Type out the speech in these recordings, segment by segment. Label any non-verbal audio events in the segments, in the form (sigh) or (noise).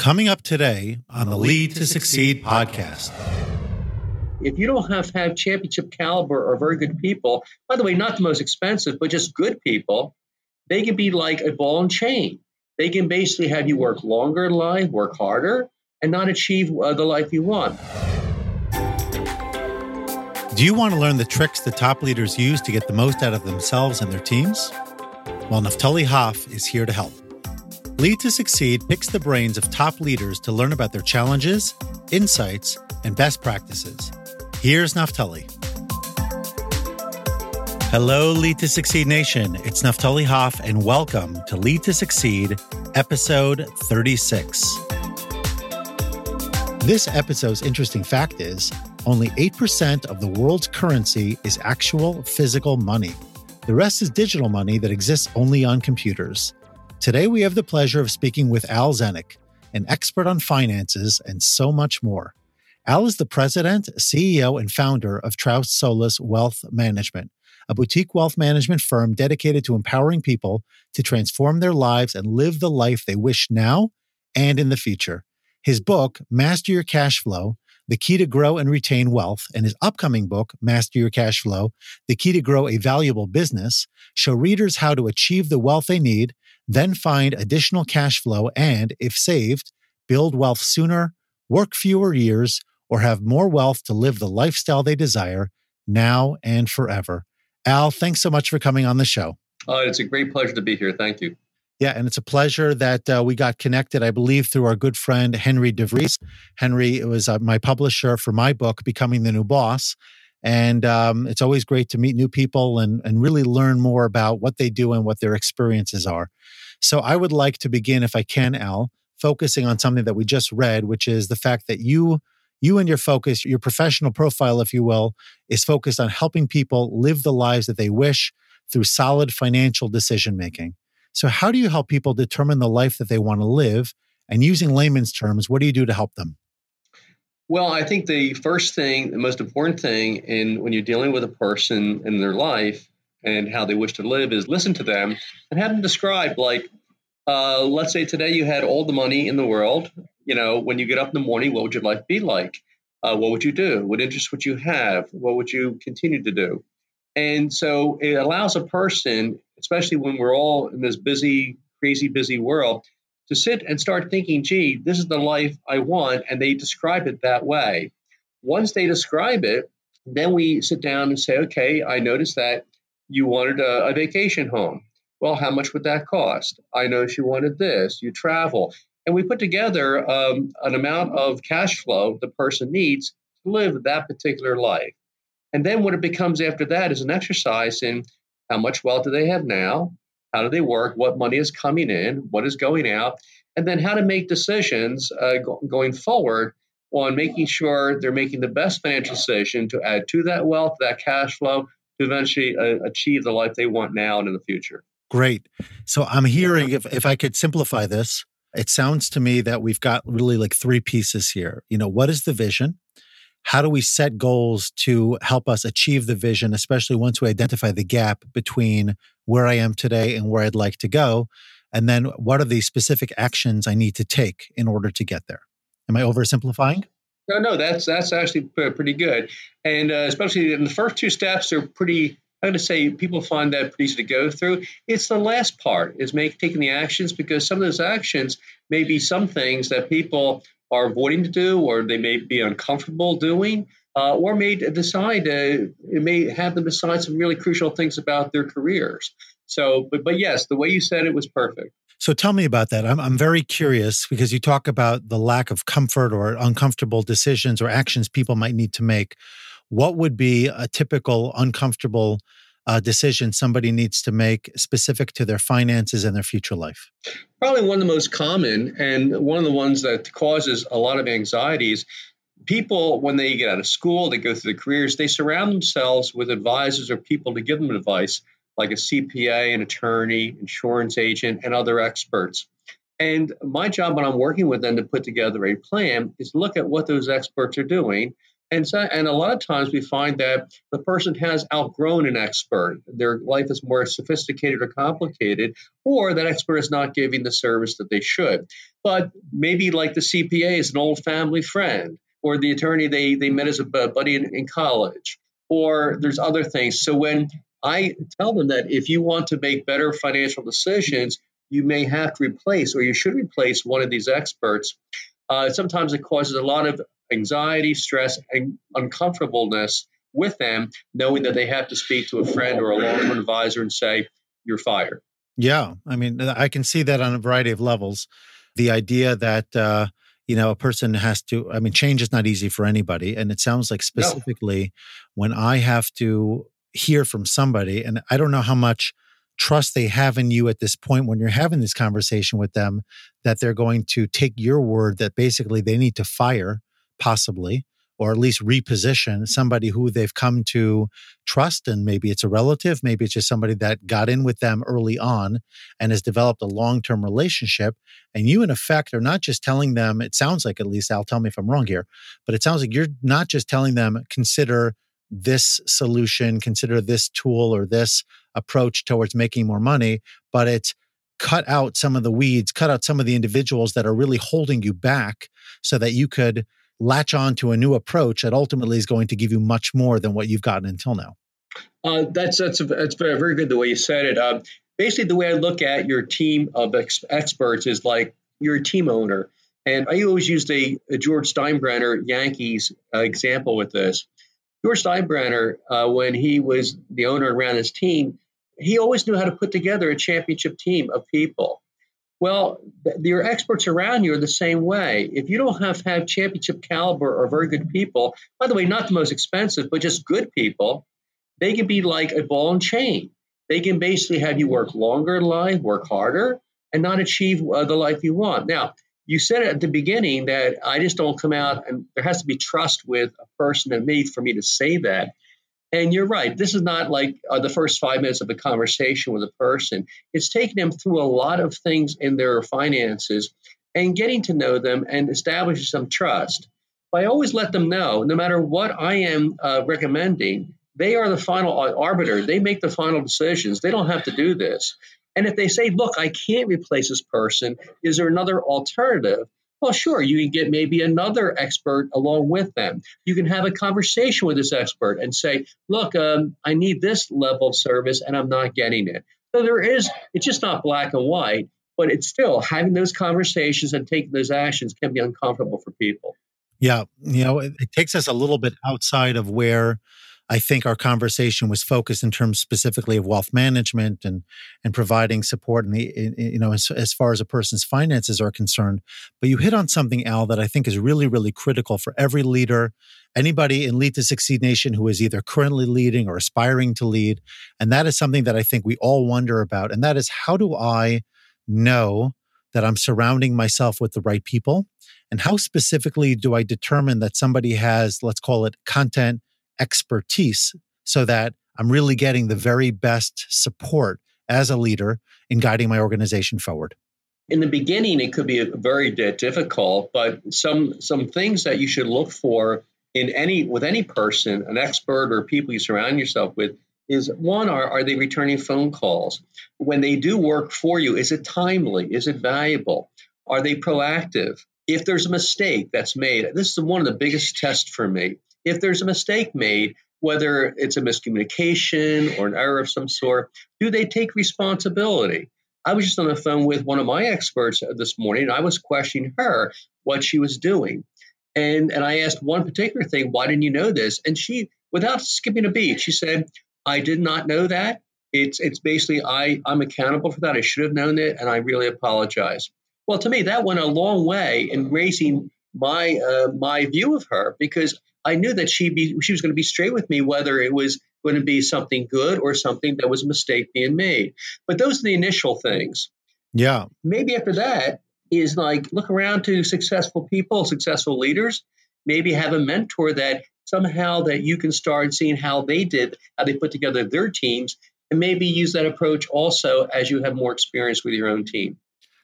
Coming up today on the Lead to Succeed podcast. If you don't have have championship caliber or very good people, by the way, not the most expensive, but just good people, they can be like a ball and chain. They can basically have you work longer in life, work harder, and not achieve uh, the life you want. Do you want to learn the tricks the top leaders use to get the most out of themselves and their teams? Well, Naphtali Hoff is here to help. Lead to Succeed picks the brains of top leaders to learn about their challenges, insights, and best practices. Here's Naphtali. Hello, Lead to Succeed Nation. It's Naphtali Hoff, and welcome to Lead to Succeed, episode 36. This episode's interesting fact is only 8% of the world's currency is actual physical money. The rest is digital money that exists only on computers. Today, we have the pleasure of speaking with Al Zdenek, an expert on finances and so much more. Al is the president, CEO, and founder of Traust Sollus Wealth Management, a boutique wealth management firm dedicated to empowering people to transform their lives and live the life they wish now and in the future. His book, Master Your Cash Flow, The Key to Grow and Retain Wealth, and his upcoming book, Master Your Cash Flow, The Key to Grow a Valuable Business, show readers how to achieve the wealth they need then find additional cash flow and, if saved, build wealth sooner, work fewer years, or have more wealth to live the lifestyle they desire now and forever. Al, thanks so much for coming on the show. Uh, it's a great pleasure to be here. Thank you. Yeah, and it's a pleasure that uh, we got connected, I believe, through our good friend Henry DeVries. Henry was uh, my publisher for my book, Becoming the New Boss. And um, it's always great to meet new people and, and really learn more about what they do and what their experiences are. So I would like to begin, if I can, Al, focusing on something that we just read, which is the fact that you you and your focus, your professional profile, if you will, is focused on helping people live the lives that they wish through solid financial decision making. So, how do you help people determine the life that they want to live? And using layman's terms, what do you do to help them? Well, I think the first thing, the most important thing in when you're dealing with a person in their life and how they wish to live is listen to them and have them describe like uh, let's say today you had all the money in the world you know when you get up in the morning what would your life be like? Uh, what would you do? What interests would you have? What would you continue to do? And so it allows a person especially when we're all in this busy crazy busy world to sit and start thinking, gee, this is the life I want. And they describe it that way. Once they describe it, then we sit down and say, okay, I noticed that you wanted a, a vacation home. Well, how much would that cost? I noticed you wanted this, you travel. And we put together um, an amount of cash flow the person needs to live that particular life. And then what it becomes after that is an exercise in how much wealth do they have now? How do they work? What money is coming in? What is going out? And then how to make decisions uh, go- going forward on making sure they're making the best financial decision to add to that wealth, that cash flow, to eventually uh, achieve the life they want now and in the future. Great. So I'm hearing, if, if I could simplify this, it sounds to me that we've got really like three pieces here. You know, what is the vision? How do we set goals to help us achieve the vision, especially once we identify the gap between where I am today and where I'd like to go? And then what are the specific actions I need to take in order to get there? Am I oversimplifying? No, no, that's that's actually pretty good, and uh, especially in the first two steps are pretty. I'm going to say people find that pretty easy to go through. It's the last part is make taking the actions because some of those actions may be some things that people are avoiding to do or they may be uncomfortable doing. Uh, or may decide uh, it may have them decide some really crucial things about their careers. So, but, but yes, the way you said it was perfect. So tell me about that. I'm, I'm very curious because you talk about the lack of comfort or uncomfortable decisions or actions people might need to make. What would be a typical uncomfortable uh, decision somebody needs to make specific to their finances and their future life? Probably one of the most common and one of the ones that causes a lot of anxieties. People, when they get out of school, they go through the careers, they surround themselves with advisors or people to give them advice like a CPA, an attorney, insurance agent, and other experts. And my job when I'm working with them to put together a plan is look at what those experts are doing. And so, and a lot of times we find that the person has outgrown an expert. Their life is more sophisticated or complicated, or that expert is not giving the service that they should. but maybe like the CPA is an old family friend, or the attorney they, they met as a buddy in, in college, or there's other things. So when I tell them that if you want to make better financial decisions, you may have to replace or you should replace one of these experts. Uh, sometimes it causes a lot of anxiety, stress, and uncomfortableness with them, knowing that they have to speak to a friend or a long term advisor and say, You're fired. Yeah. I mean, I can see that on a variety of levels. The idea that, uh, you know, a person has to, I mean, change is not easy for anybody. And it sounds like specifically no. when I have to hear from somebody, and I don't know how much trust they have in you at this point when you're having this conversation with them, that they're going to take your word that basically they need to fire, possibly, or at least reposition somebody who they've come to trust. And maybe it's a relative, maybe it's just somebody that got in with them early on and has developed a long term relationship. And you, in effect, are not just telling them, it sounds like at least, I'll tell me if I'm wrong here, but it sounds like you're not just telling them, consider this solution, consider this tool or this approach towards making more money, but it's cut out some of the weeds, cut out some of the individuals that are really holding you back so that you could latch on to a new approach that ultimately is going to give you much more than what you've gotten until now. Uh, that's that's that's very, very good the way you said it. Uh, basically, the way I look at your team of ex- experts is like you're a team owner. And I always used a, a George Steinbrenner Yankees uh, example with this. George Steinbrenner, uh, when he was the owner and ran his team, he always knew how to put together a championship team of people. Well, th- your experts around you are the same way. If you don't have have championship caliber or very good people, by the way, not the most expensive, but just good people, they can be like a ball and chain. They can basically have you work longer in life, work harder, and not achieve uh, the life you want. Now, you said at the beginning that I just don't come out and there has to be trust with a person and me for me to say that. And you're right. This is not like uh, the first five minutes of a conversation with a person. It's taking them through a lot of things in their finances and getting to know them and establishing some trust. But I always let them know, no matter what I am uh, recommending, they are the final arbiter. They make the final decisions. They don't have to do this. And if they say, look, I can't replace this person, is there another alternative? Well, sure, you can get maybe another expert along with them. You can have a conversation with this expert and say, look, um, I need this level of service and I'm not getting it. So there is, it's just not black and white, but it's still having those conversations and taking those actions can be uncomfortable for people. Yeah. You know, it, it takes us a little bit outside of where I think our conversation was focused in terms specifically of wealth management and and providing support in the in, you know as, as far as a person's finances are concerned. But you hit on something, Al, that I think is really really critical for every leader, anybody in Lead to Succeed Nation who is either currently leading or aspiring to lead, and that is something that I think we all wonder about, and that is how do I know that I'm surrounding myself with the right people? And how specifically do I determine that somebody has, let's call it content expertise so that I'm really getting the very best support as a leader in guiding my organization forward? In the beginning, it could be very difficult, but some some things that you should look for in any with any person, an expert or people you surround yourself with, is one: are are they returning phone calls? When they do work for you, is it timely? Is it valuable? Are they proactive? If there's a mistake that's made, this is one of the biggest tests for me if there's a mistake made, whether it's a miscommunication or an error of some sort, do they take responsibility? I was just on the phone with one of my experts this morning, and I was questioning her what she was doing. And, and I asked one particular thing, why didn't you know this? And she, without skipping a beat, she said, I did not know that. It's, it's basically, I, I'm accountable for that. I should have known it, and I really apologize. Well, to me, that went a long way in raising my, uh, my view of her because I knew that she be she was going to be straight with me, whether it was going to be something good or something that was a mistake being made. But those are the initial things. Yeah. Maybe after that is like look around to successful people, successful leaders. Maybe have a mentor that somehow that you can start seeing how they did, how they put together their teams, and maybe use that approach also as you have more experience with your own team.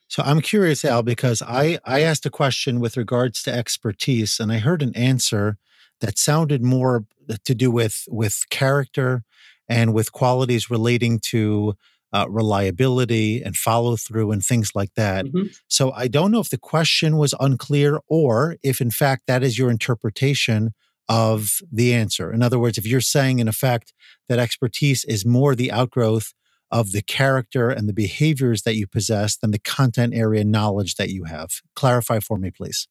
So I'm curious, Al, because I, I asked a question with regards to expertise and I heard an answer that sounded more to do with with character and with qualities relating to uh, reliability and follow through and things like that. Mm-hmm. So I don't know if the question was unclear or if, in fact, that is your interpretation of the answer. In other words, if you're saying, in effect, that expertise is more the outgrowth of the character and the behaviors that you possess than the content area knowledge that you have. Clarify for me, please.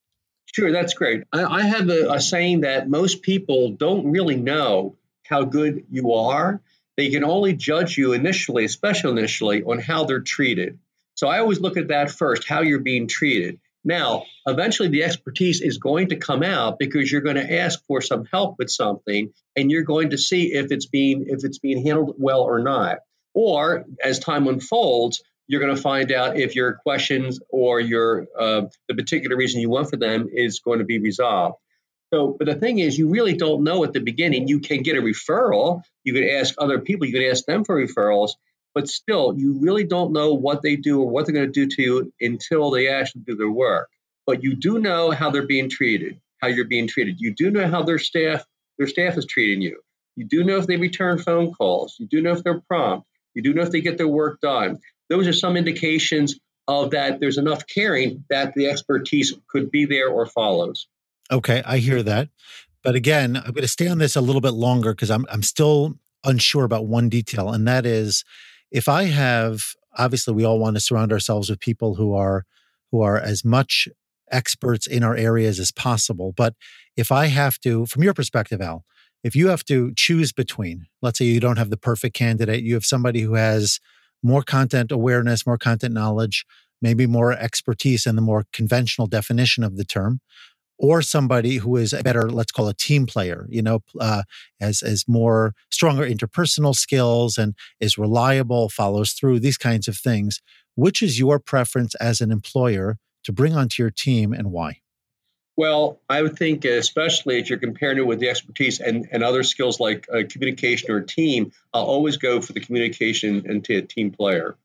Sure, that's great. I, I have a, a saying that most people don't really know how good you are. They can only judge you initially, especially initially, on how they're treated. So I always look at that first, how you're being treated. Now, eventually the expertise is going to come out because you're going to ask for some help with something and you're going to see if it's being if it's being handled well or not. Or as time unfolds, you're going to find out if your questions or your uh, the particular reason you want for them is going to be resolved. So, but the thing is, you really don't know at the beginning. You can get a referral. You could ask other people. You could ask them for referrals. But still, you really don't know what they do or what they're going to do to you until they actually do their work. But you do know how they're being treated, how you're being treated. You do know how their staff their staff is treating you. You do know if they return phone calls. You do know if they're prompt. You do know if they get their work done. Those are some indications of that there's enough caring that the expertise could be there or follows. Okay, I hear that. But again, I'm going to stay on this a little bit longer because I'm I'm still unsure about one detail, and that is if I have obviously we all want to surround ourselves with people who are who are as much experts in our areas as possible. But if I have to, from your perspective, Al, if you have to choose between, let's say you don't have the perfect candidate, you have somebody who has more content awareness, more content knowledge, maybe more expertise in the more conventional definition of the term, or somebody who is a better, let's call a team player, you know, uh, has, has more stronger interpersonal skills and is reliable, follows through, these kinds of things. Which is your preference as an employer to bring onto your team and why? Well, I would think, especially if you're comparing it with the expertise and, and other skills like uh, communication or team, I'll always go for the communication and a team player.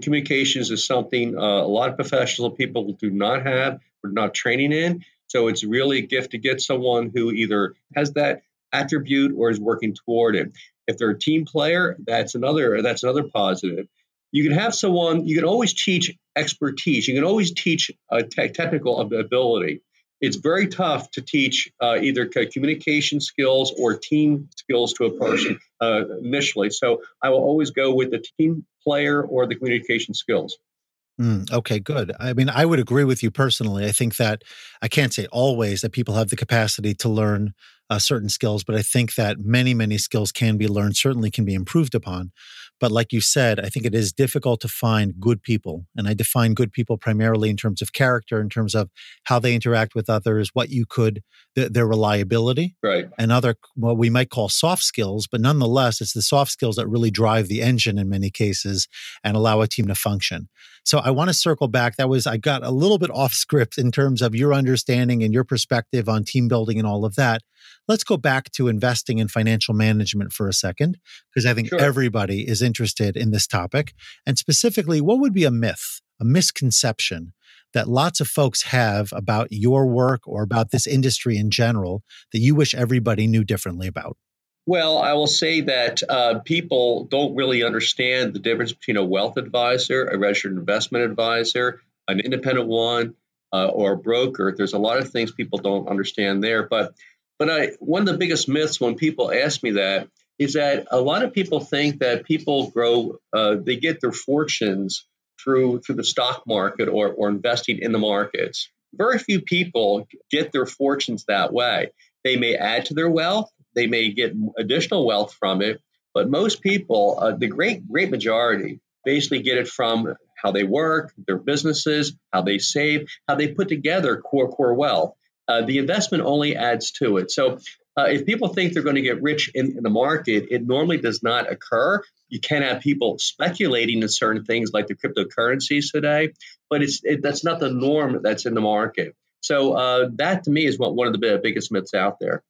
Communications is something uh, a lot of professional people do not have or not training in. So it's really a gift to get someone who either has that attribute or is working toward it. If they're a team player, that's another that's another positive. You can have someone. You can always teach expertise. You can always teach a te- technical ability. It's very tough to teach uh, either communication skills or team skills to a person uh, initially. So I will always go with the team player or the communication skills. Mm, okay, good. I mean, I would agree with you personally. I think that I can't say always that people have the capacity to learn uh, certain skills, but I think that many, many skills can be learned, certainly can be improved upon. But like you said, I think it is difficult to find good people. And I define good people primarily in terms of character, in terms of how they interact with others, what you could, th- their reliability, right. and other, what we might call soft skills. But nonetheless, it's the soft skills that really drive the engine in many cases and allow a team to function. So I want to circle back. That was, I got a little bit off script in terms of your understanding and your perspective on team building and all of that. Let's go back to investing in financial management for a second, because I think sure. everybody is interested in this topic. And specifically, what would be a myth, a misconception that lots of folks have about your work or about this industry in general that you wish everybody knew differently about? Well, I will say that uh, people don't really understand the difference between a wealth advisor, a registered investment advisor, an independent one, uh, or a broker. There's a lot of things people don't understand there. But but I, one of the biggest myths when people ask me that is that a lot of people think that people grow, uh, they get their fortunes through through the stock market or, or investing in the markets. Very few people get their fortunes that way. They may add to their wealth, they may get additional wealth from it, but most people, uh, the great great majority, basically get it from how they work, their businesses, how they save, how they put together core core wealth. Uh, the investment only adds to it. So uh, if people think they're going to get rich in, in, the market, it normally does not occur. You can have people speculating in certain things like the cryptocurrencies today, but it's it, that's not the norm that's in the market. So uh, that to me is what one of the biggest myths out there.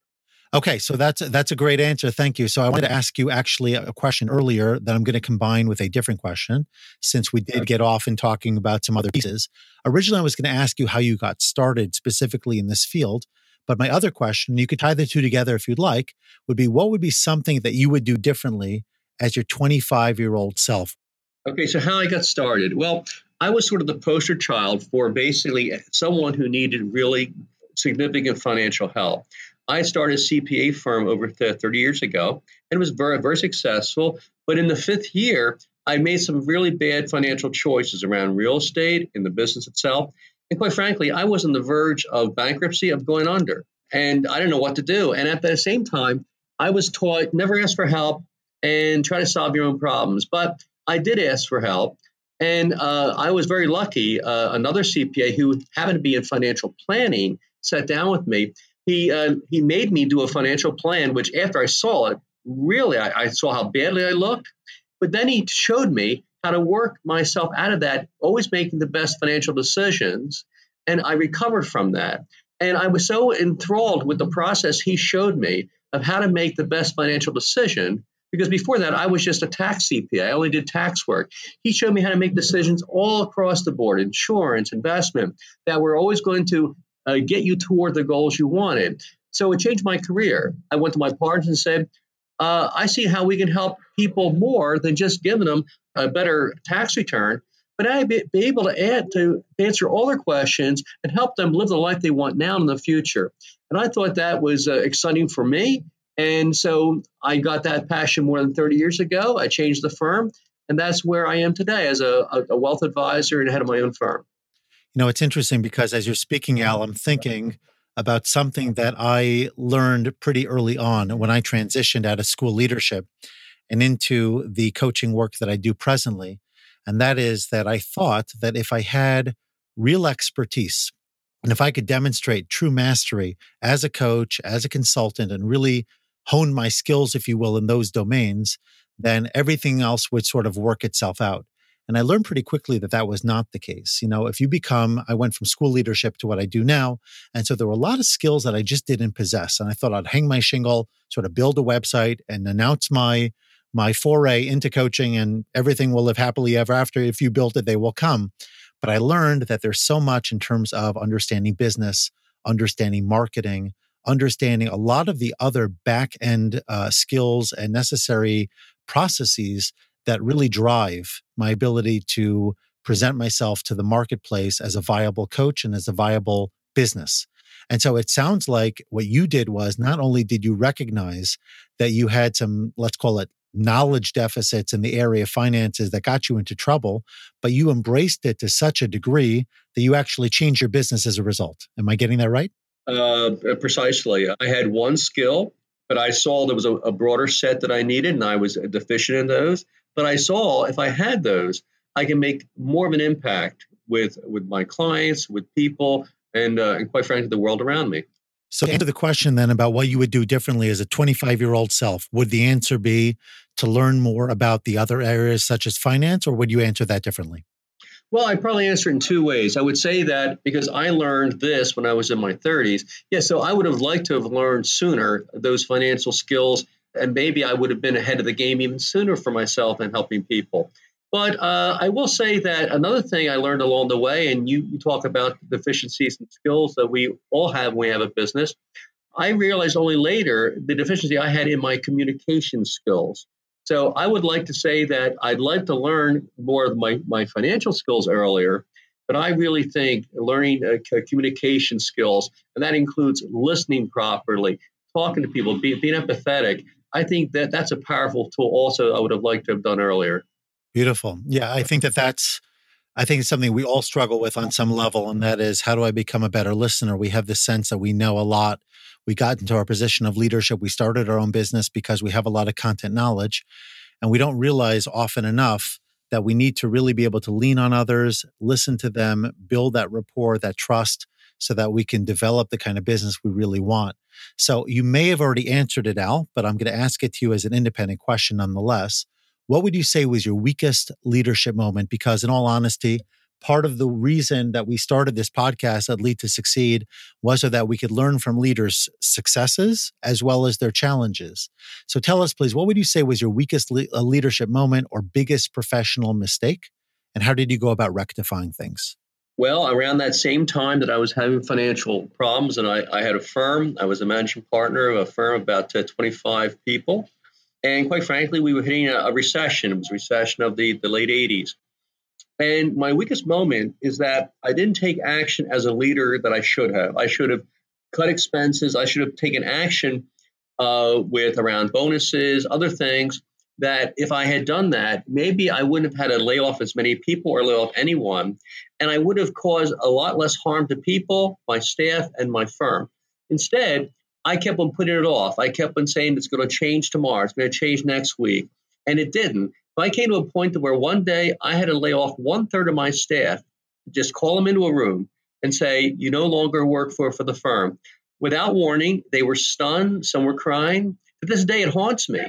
Okay, so that's that's a great answer. Thank you. So I wanted to ask you actually a question earlier that I'm going to combine with a different question since we did get off in talking about some other pieces. Originally I was going to ask you how you got started specifically in this field, but my other question, you could tie the two together if you'd like, would be what would be something that you would do differently as your 25-year-old self? Okay, so how I got started. Well, I was sort of the poster child for basically eh, someone who needed really significant financial help. I started a CPA firm over 30 years ago and it was very, very successful. But in the fifth year, I made some really bad financial choices around real estate in the business itself. And quite frankly, I was on the verge of bankruptcy, of going under. And I didn't know what to do. And at the same time, I was taught never ask for help and try to solve your own problems. But I did ask for help. And uh, I was very lucky. Uh, another CPA who happened to be in financial planning sat down with me. He, uh, he made me do a financial plan, which after I saw it, really, I, I saw how badly I looked. But then he showed me how to work myself out of that, always making the best financial decisions. And I recovered from that. And I was so enthralled with the process he showed me of how to make the best financial decision. Because before that, I was just a tax CPA. I only did tax work. He showed me how to make decisions all across the board insurance, investment that were always going to uh, get you toward the goals you wanted. So it changed my career. I went to my partners and said, uh, I see how we can help people more than just giving them a better tax return, but I be, be able to add to answer all their questions and help them live the life they want now and in the future. And I thought that was uh, exciting for me. And so I got that passion more than 30 years ago. I changed the firm, and that's where I am today as a, a wealth advisor and head of my own firm. You know, it's interesting because as you're speaking, Al, I'm thinking about something that I learned pretty early on when I transitioned out of school leadership and into the coaching work that I do presently. And that is that I thought that if I had real expertise and if I could demonstrate true mastery as a coach, as a consultant, and really hone my skills, if you will, in those domains, then everything else would sort of work itself out. And I learned pretty quickly that that was not the case. You know, if you become, I went from school leadership to what I do now. And so there were a lot of skills that I just didn't possess. And I thought I'd hang my shingle, sort of build a website and announce my my foray into coaching and everything will live happily ever after. If you build it, they will come. But I learned that there's so much in terms of understanding business, understanding marketing, understanding a lot of the other back end uh, skills and necessary processes that really drive my ability to present myself to the marketplace as a viable coach and as a viable business. And so it sounds like what you did was not only did you recognize that you had some, let's call it knowledge deficits in the area of finances that got you into trouble, but you embraced it to such a degree that you actually changed your business as a result. Am I getting that right? Uh, precisely. I had one skill, but I saw there was a, a, broader set that I needed, and I was deficient in those. But I saw if I had those, I can make more of an impact with with my clients, with people, and uh, and quite frankly, the world around me. So, to answer the question then about what you would do differently as a 25 year old self, would the answer be to learn more about the other areas such as finance, or would you answer that differently? Well, I probably answer it in two ways. I would say that because I learned this when I was in my 30s. Yeah, so I would have liked to have learned sooner those financial skills, and maybe I would have been ahead of the game even sooner for myself and helping people. But uh, I will say that another thing I learned along the way, and you, you talk about deficiencies and skills that we all have when we have a business. I realized only later the deficiency I had in my communication skills. So I would like to say that I'd like to learn more of my, my financial skills earlier, but I really think learning uh, communication skills, and that includes listening properly, talking to people, be, being empathetic. I think that that's a powerful tool. Also, I would have liked to have done earlier. Beautiful. Yeah, I think that that's I think it's something we all struggle with on some level, and that is how do I become a better listener? We have the sense that we know a lot. We got into our position of leadership. We started our own business because we have a lot of content knowledge, and we don't realize often enough that we need to really be able to lean on others, listen to them, build that rapport, that trust, so that we can develop the kind of business we really want. So you may have already answered it, Al, but I'm going to ask it to you as an independent question nonetheless. What would you say was your weakest leadership moment? Because, in all honesty, part of the reason that we started this podcast at Lead to Succeed was so that we could learn from leaders' successes as well as their challenges. So, tell us, please, what would you say was your weakest le- uh, leadership moment or biggest professional mistake? And how did you go about rectifying things? Well, around that same time that I was having financial problems, and I, I had a firm, I was a managing partner of a firm of about uh, 25 people. And quite frankly, we were hitting a, a recession. It was a recession of the, the late 80s. And my weakest moment is that I didn't take action as a leader that I should have. I should have cut expenses. I should have taken action uh, with around bonuses, other things that if I had done that, maybe I wouldn't have had to lay off as many people or lay off anyone. And I would have caused a lot less harm to people, my staff, and my firm. Instead, I kept on putting it off. I kept on saying it's going to change tomorrow, it's going to change next week. And it didn't. But I came to a point where one day I had to lay off one third of my staff, just call them into a room and say, You no longer work for, for the firm. Without warning, they were stunned, some were crying. To this day, it haunts me.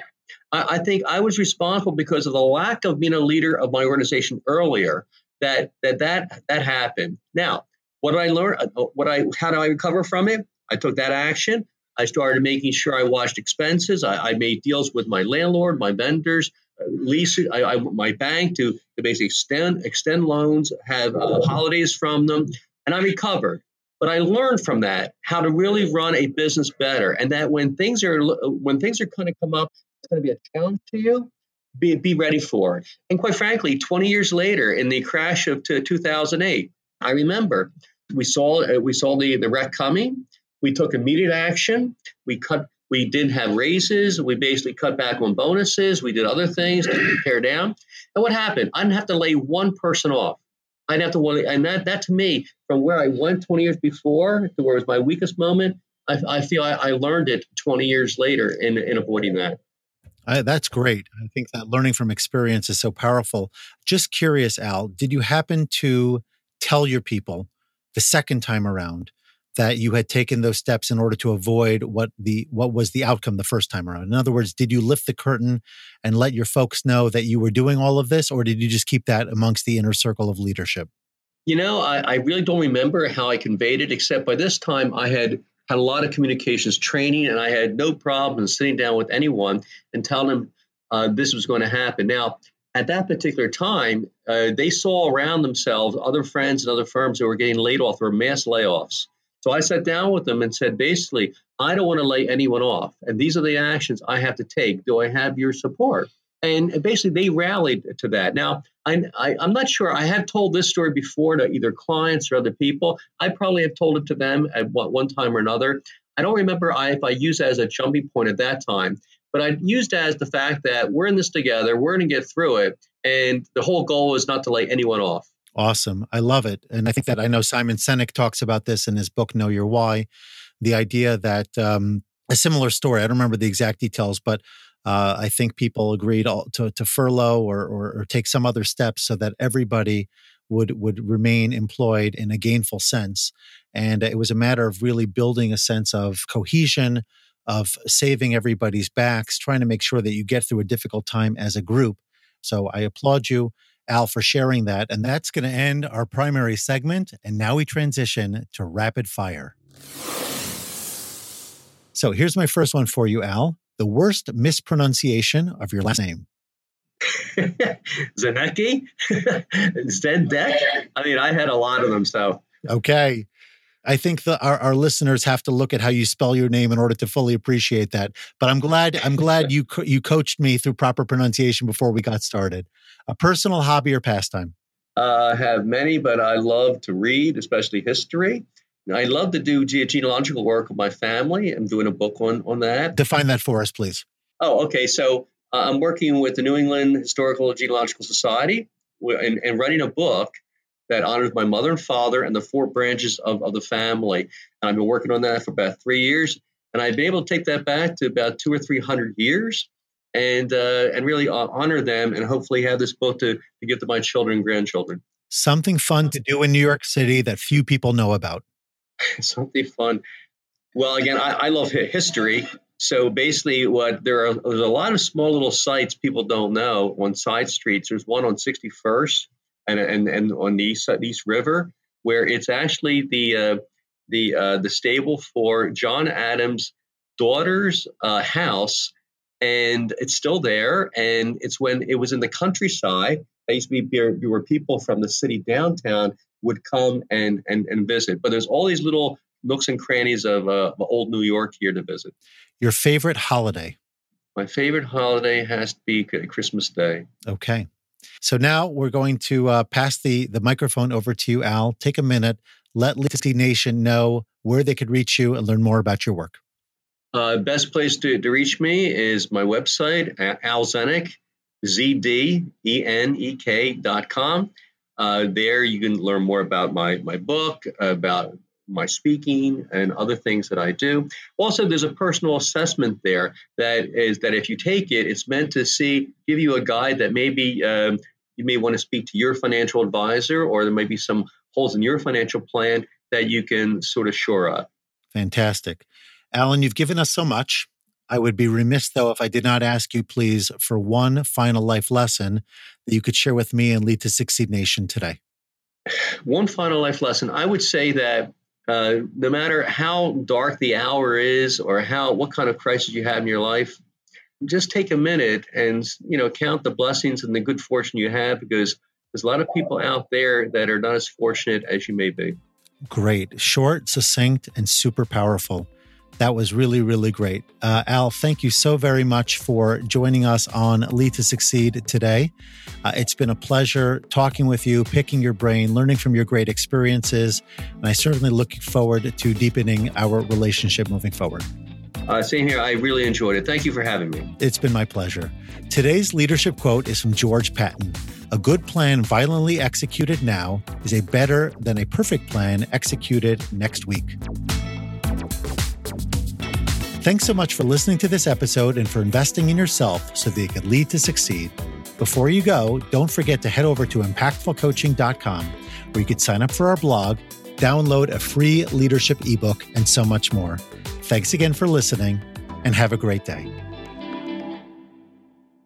I, I think I was responsible because of the lack of being a leader of my organization earlier that that that, that happened. Now, what did I learn? Uh, what I how do I recover from it? I took that action. I started making sure I watched expenses. I, I made deals with my landlord, my vendors, uh, lease I, I, my bank to, to basically extend extend loans, have uh, holidays from them, and I recovered. But I learned from that how to really run a business better, and that when things are when things are going to come up, it's going to be a challenge to you. Be, be ready for it. And quite frankly, 20 years later, in the crash of 2008, I remember we saw uh, we saw the the wreck coming. We took immediate action. We cut. We didn't have raises. We basically cut back on bonuses. We did other things to pare down. And what happened? I didn't have to lay one person off. I didn't have to. And that that to me, from where I went 20 years before to where it was my weakest moment, I, I feel I, I learned it 20 years later in in avoiding that. Uh, that's great. I think that learning from experience is so powerful. Just curious, Al, did you happen to tell your people the second time around that you had taken those steps in order to avoid what the what was the outcome the first time around? In other words, did you lift the curtain and let your folks know that you were doing all of this, or did you just keep that amongst the inner circle of leadership? You know, I, I really don't remember how I conveyed it, except by this time I had had a lot of communications training, and I had no problem sitting down with anyone and telling them uh, this was going to happen. Now, at that particular time, uh, they saw around themselves other friends and other firms that were getting laid off or mass layoffs. So I sat down with them and said, basically, I don't want to lay anyone off, and these are the actions I have to take. Do I have your support? And basically, they rallied to that. Now, I, I'm not sure. I have told this story before to either clients or other people. I probably have told it to them at one time or another. I don't remember if I used it as a jumping point at that time, but I used as the fact that we're in this together, we're going to get through it, and the whole goal is not to lay anyone off. Awesome. I love it. And I think that I know Simon Sinek talks about this in his book, Know Your Why. The idea that um, a similar story, I don't remember the exact details, but uh, I think people agreed to, to furlough or, or, or, take some other steps so that everybody would would remain employed in a gainful sense. And it was a matter of really building a sense of cohesion, of saving everybody's backs, trying to make sure that you get through a difficult time as a group. So I applaud you. Al, for sharing that. And that's going to end our primary segment. And now we transition to rapid fire. So here's my first one for you, Al the worst mispronunciation of your last name? (laughs) Zanecki? (laughs) Zendek? I mean, I had a lot of them, so. Okay. I think the, our, our listeners have to look at how you spell your name in order to fully appreciate that. But I'm glad I'm glad you you coached me through proper pronunciation before we got started. A personal hobby or pastime? Uh, I have many, but I love to read, especially history. I love to do genealogical work with my family. I'm doing a book on, on that. Define that for us, please. Oh, okay. So uh, I'm working with the New England Historical Genealogical Society and, and writing a book that honors my mother and father and the four branches of, of the family. And I've been working on that for about three years. And I've been able to take that back to about two or three hundred years and uh, and really uh, honor them and hopefully have this book to, to give to my children and grandchildren. Something fun to do in New York City that few people know about. (laughs) something fun. Well, again, I, I love history. So basically, what there are there's a lot of small little sites people don't know on side streets. There's one on 61st and and and on the East, East River where it's actually the uh, the uh, the stable for John Adams' daughter's uh, house, and it's still there. And it's when it was in the countryside. There used to be there were people from the city downtown would come and and and visit. But there's all these little nooks and crannies of, uh, of old New York here to visit. Your favorite holiday? My favorite holiday has to be Christmas Day. Okay. So now we're going to uh, pass the the microphone over to you, Al. Take a minute. Let Lead Nation know where they could reach you and learn more about your work. Uh, best place to, to reach me is my website alzdenek, Z-D-E-N-E-K dot com. Uh, there you can learn more about my, my book, about my speaking and other things that I do. Also, there's a personal assessment there that is that if you take it, it's meant to see give you a guide that maybe um, you may want to speak to your financial advisor, or there may be some holes in your financial plan that you can sort of shore up. Fantastic, Alan. You've given us so much. I would be remiss, though, if I did not ask you, please, for one final life lesson that you could share with me and lead to Succeed Nation today. One final life lesson. I would say that uh, no matter how dark the hour is or how what kind of crisis you have in your life, just take a minute and you know count the blessings and the good fortune you have because there's a lot of people out there that are not as fortunate as you may be. Great, short, succinct, and super powerful. That was really, really great. Uh, Al, thank you so very much for joining us on Lead to Succeed today. Uh, it's been a pleasure talking with you, picking your brain, learning from your great experiences. And I certainly look forward to deepening our relationship moving forward. Uh, same here. I really enjoyed it. Thank you for having me. It's been my pleasure. Today's leadership quote is from George Patton A good plan violently executed now is a better than a perfect plan executed next week. Thanks so much for listening to this episode and for investing in yourself so that you can lead to succeed. Before you go, don't forget to head over to impactfulcoaching.com where you can sign up for our blog, download a free leadership ebook, and so much more. Thanks again for listening and have a great day.